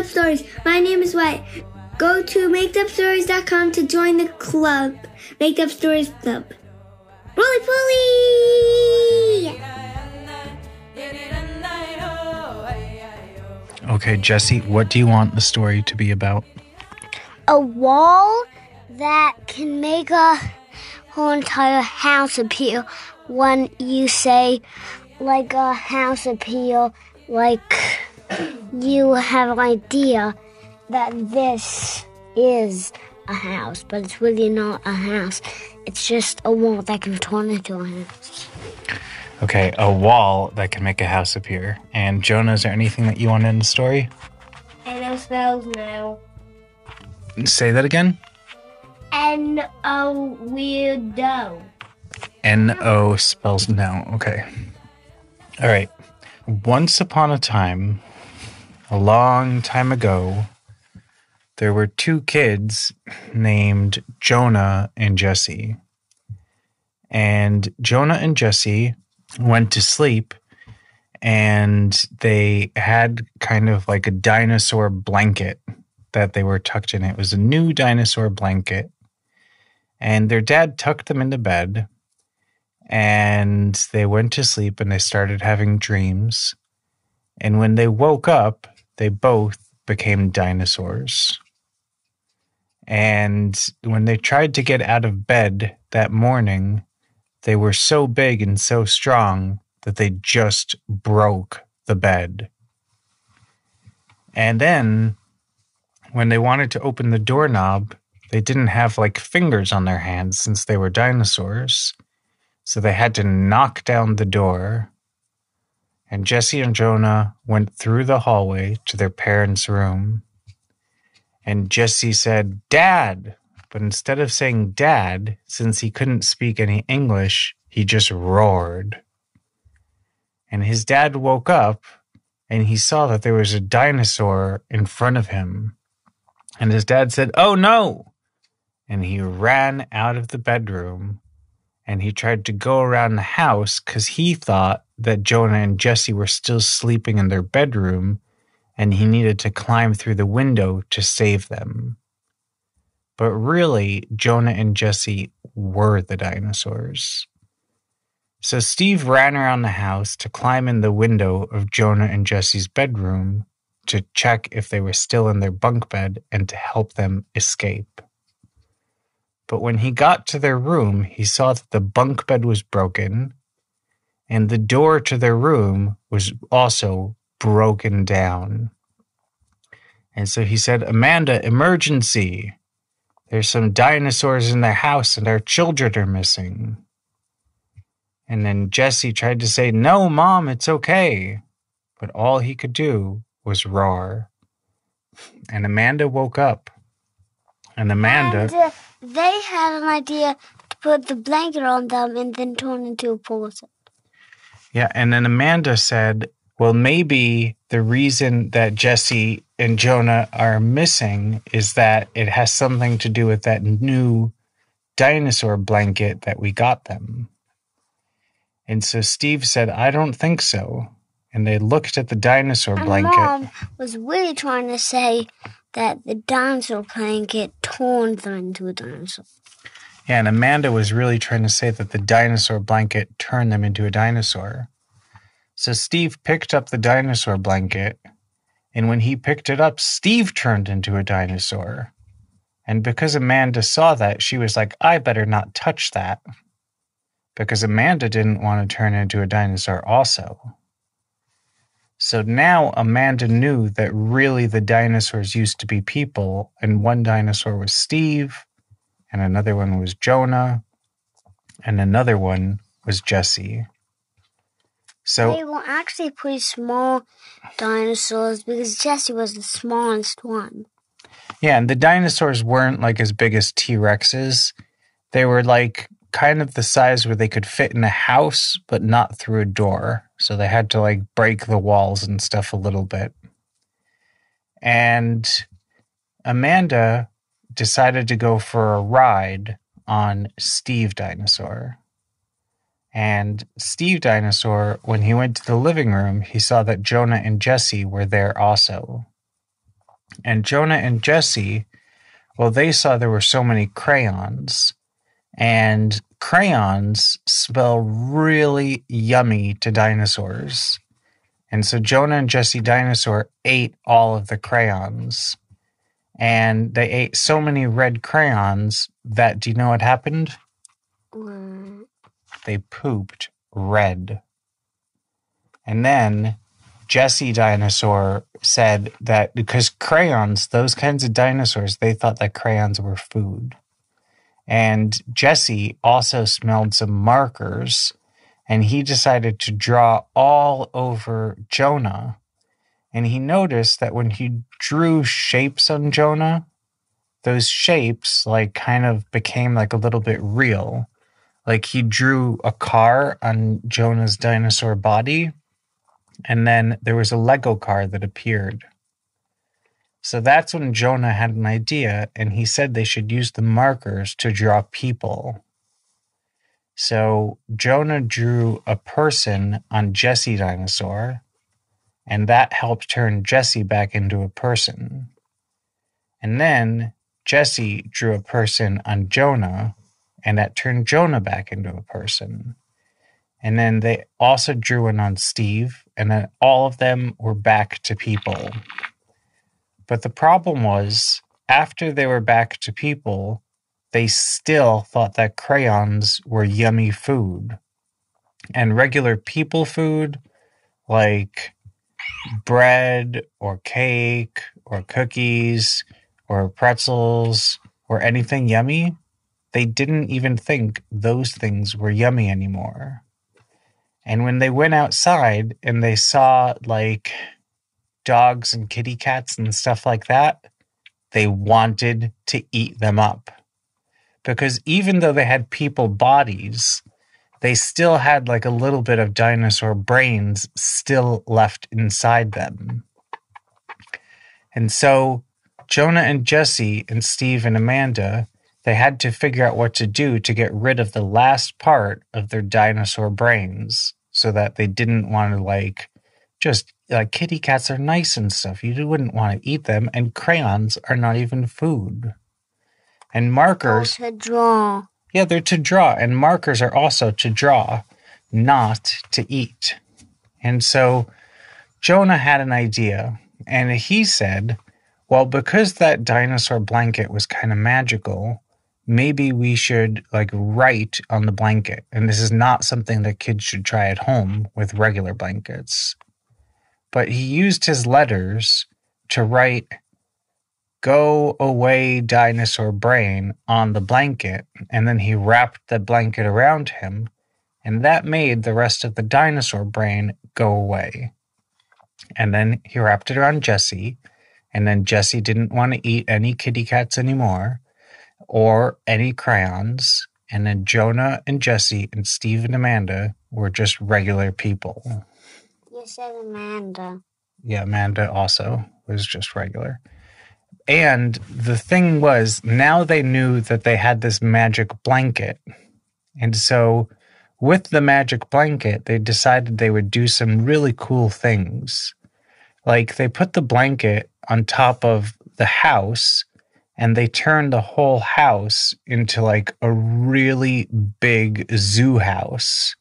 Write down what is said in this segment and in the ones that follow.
Up Stories. My name is White. Go to makeupstories.com to join the club. Make Up Stories Club. Roly poly! Okay, Jesse, what do you want the story to be about? A wall that can make a whole entire house appear when you say, like a house appear, like you have an idea that this is a house, but it's really not a house. It's just a wall that can turn into a house. Okay, a wall that can make a house appear. And Jonah, is there anything that you want in the story? And it spells now. Say that again. N O weirdo. N O spells no. Okay. All right. Once upon a time, a long time ago, there were two kids named Jonah and Jesse. And Jonah and Jesse went to sleep and they had kind of like a dinosaur blanket that they were tucked in. It was a new dinosaur blanket. And their dad tucked them into bed and they went to sleep and they started having dreams. And when they woke up, they both became dinosaurs. And when they tried to get out of bed that morning, they were so big and so strong that they just broke the bed. And then when they wanted to open the doorknob, they didn't have like fingers on their hands since they were dinosaurs. So they had to knock down the door. And Jesse and Jonah went through the hallway to their parents' room. And Jesse said, Dad. But instead of saying dad, since he couldn't speak any English, he just roared. And his dad woke up and he saw that there was a dinosaur in front of him. And his dad said, Oh no! And he ran out of the bedroom and he tried to go around the house because he thought that Jonah and Jesse were still sleeping in their bedroom and he needed to climb through the window to save them. But really, Jonah and Jesse were the dinosaurs. So Steve ran around the house to climb in the window of Jonah and Jesse's bedroom to check if they were still in their bunk bed and to help them escape. But when he got to their room, he saw that the bunk bed was broken and the door to their room was also broken down. And so he said, Amanda, emergency. There's some dinosaurs in their house and our children are missing. And then Jesse tried to say, No, mom, it's okay. But all he could do was roar. And Amanda woke up. And Amanda. And uh, they had an idea to put the blanket on them and then turn into a person. Yeah. And then Amanda said, Well, maybe the reason that Jesse and Jonah are missing is that it has something to do with that new dinosaur blanket that we got them. And so Steve said, I don't think so. And they looked at the dinosaur And blanket. mom was really trying to say that the dinosaur blanket turned them into a dinosaur. And Amanda was really trying to say that the dinosaur blanket turned them into a dinosaur. So Steve picked up the dinosaur blanket, and when he picked it up, Steve turned into a dinosaur. And because Amanda saw that, she was like, I better not touch that. Because Amanda didn't want to turn into a dinosaur, also. So now Amanda knew that really the dinosaurs used to be people, and one dinosaur was Steve, and another one was Jonah, and another one was Jesse. So They were actually pretty small dinosaurs because Jesse was the smallest one. Yeah, and the dinosaurs weren't like as big as T Rexes. They were like kind of the size where they could fit in a house, but not through a door. So they had to like break the walls and stuff a little bit. And Amanda decided to go for a ride on Steve Dinosaur. And Steve Dinosaur, when he went to the living room, he saw that Jonah and Jesse were there also. And Jonah and Jesse, well, they saw there were so many crayons, and crayons smell really yummy to dinosaurs. And so Jonah and Jesse Dinosaur ate all of the crayons. And they ate so many red crayons that, do you know what happened? Mm, They pooped red. And then Jesse Dinosaur said that because crayons, those kinds of dinosaurs, they thought that crayons were food. And Jesse also smelled some markers and he decided to draw all over Jonah. And he noticed that when he drew shapes on Jonah, those shapes like kind of became like a little bit real. Like he drew a car on Jonah's dinosaur body, and then there was a Lego car that appeared. So that's when Jonah had an idea, and he said they should use the markers to draw people. So Jonah drew a person on Jesse Dinosaur, and that helped turn Jesse back into a person. And then Jesse drew a person on Jonah, and that turned Jonah back into a person. And then they also drew one on Steve, and then all of them were back to people. But the problem was, after they were back to people, they still thought that crayons were yummy food. And regular people food, like bread or cake or cookies or pretzels or anything yummy, they didn't even think those things were yummy anymore. And when they went outside and they saw like dogs and kitty cats and stuff like that, they wanted to eat them up. Because even though they had people bodies, they still had like a little bit of dinosaur brains still left inside them. And so Jonah and Jesse and Steve and Amanda, they had to figure out what to do to get rid of the last part of their dinosaur brains so that they didn't want to like just like kitty cats are nice and stuff. You wouldn't want to eat them, and crayons are not even food. And markers, draw. Yeah, they're to draw, and markers are also to draw, not to eat. And so Jonah had an idea, and he said, Well, because that dinosaur blanket was kind of magical, maybe we should like write on the blanket. And this is not something that kids should try at home with regular blankets. But he used his letters to write go away dinosaur brain on the blanket and then he wrapped the blanket around him and that made the rest of the dinosaur brain go away and then he wrapped it around jesse and then jesse didn't want to eat any kitty cats anymore or any crayons and then jonah and jesse and steve and amanda were just regular people You said Amanda. yeah, Amanda also was just regular. And the thing was, now they knew that they had this magic blanket. And so, with the magic blanket, they decided they would do some really cool things. Like, they put the blanket on top of the house and they turned the whole house into like a really big zoo house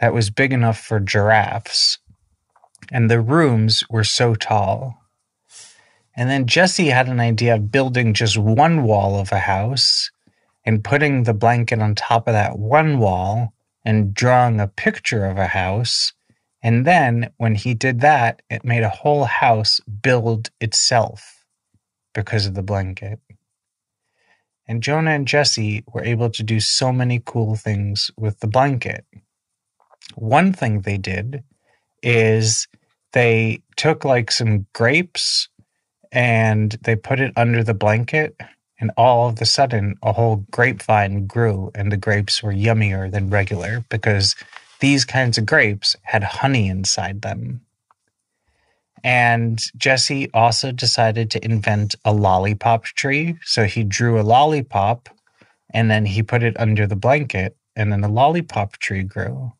that was big enough for giraffes and the rooms were so tall. And then Jesse had an idea of building just one wall of a house and putting the blanket on top of that one wall and drawing a picture of a house. And then when he did that, it made a whole house build itself because of the blanket. And Jonah and Jesse were able to do so many cool things with the blanket. One thing they did is they took like some grapes and they put it under the blanket and all of a sudden a whole grapevine grew and the grapes were yummier than regular because these kinds of grapes had honey inside them. And jesse also decided to invent a lollipop tree so he drew a lollipop and then he put it under the blanket and then the lollipop tree grew.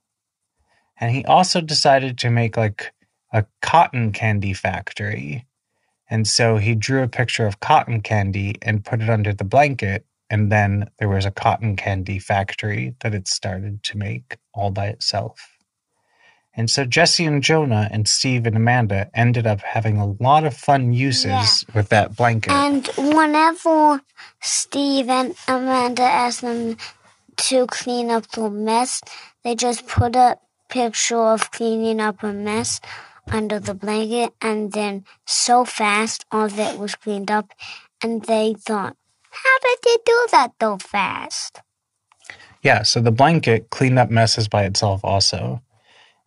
And he also decided to make like a cotton candy factory And so he drew a picture of cotton candy and put it under the blanket. And then there was a cotton candy factory that it started to make all by itself. And so Jesse and Jonah and Steve and Amanda ended up having a lot of fun uses Yeah. with that blanket. And whenever Steve and Amanda asked them to clean up the mess, they just put a picture of cleaning up a mess under the blanket, and then so fast all of it was cleaned up, and they thought, how did they do that so fast? Yeah, so the blanket cleaned up messes by itself also.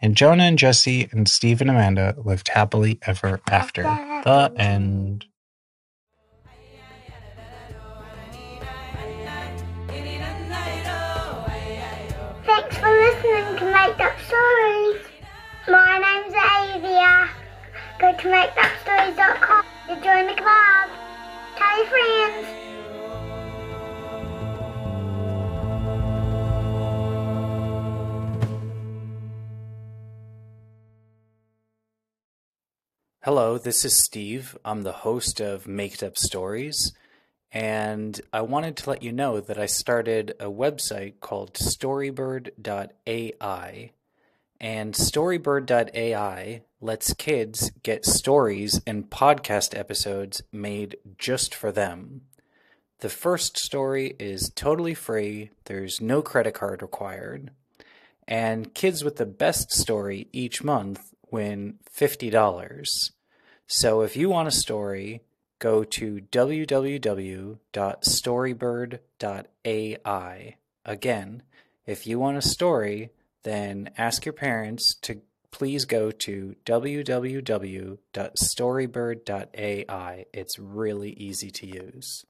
And Jonah and Jesse and Steve and Amanda lived happily ever after. The end. Thanks for listening to Make Up Stories. Go to join the club. Tell your friends. Hello, this is Steve. I'm the host of Maked Up Stories, and I wanted to let you know that I started a website called storybird.ai. And storybird.ai lets kids get stories and podcast episodes made just for them. The first story is totally free, there's no credit card required. And kids with the best story each month win $50. So if you want a story, go to www.storybird.ai. Again, if you want a story, then ask your parents to please go to www.storybird.ai. It's really easy to use.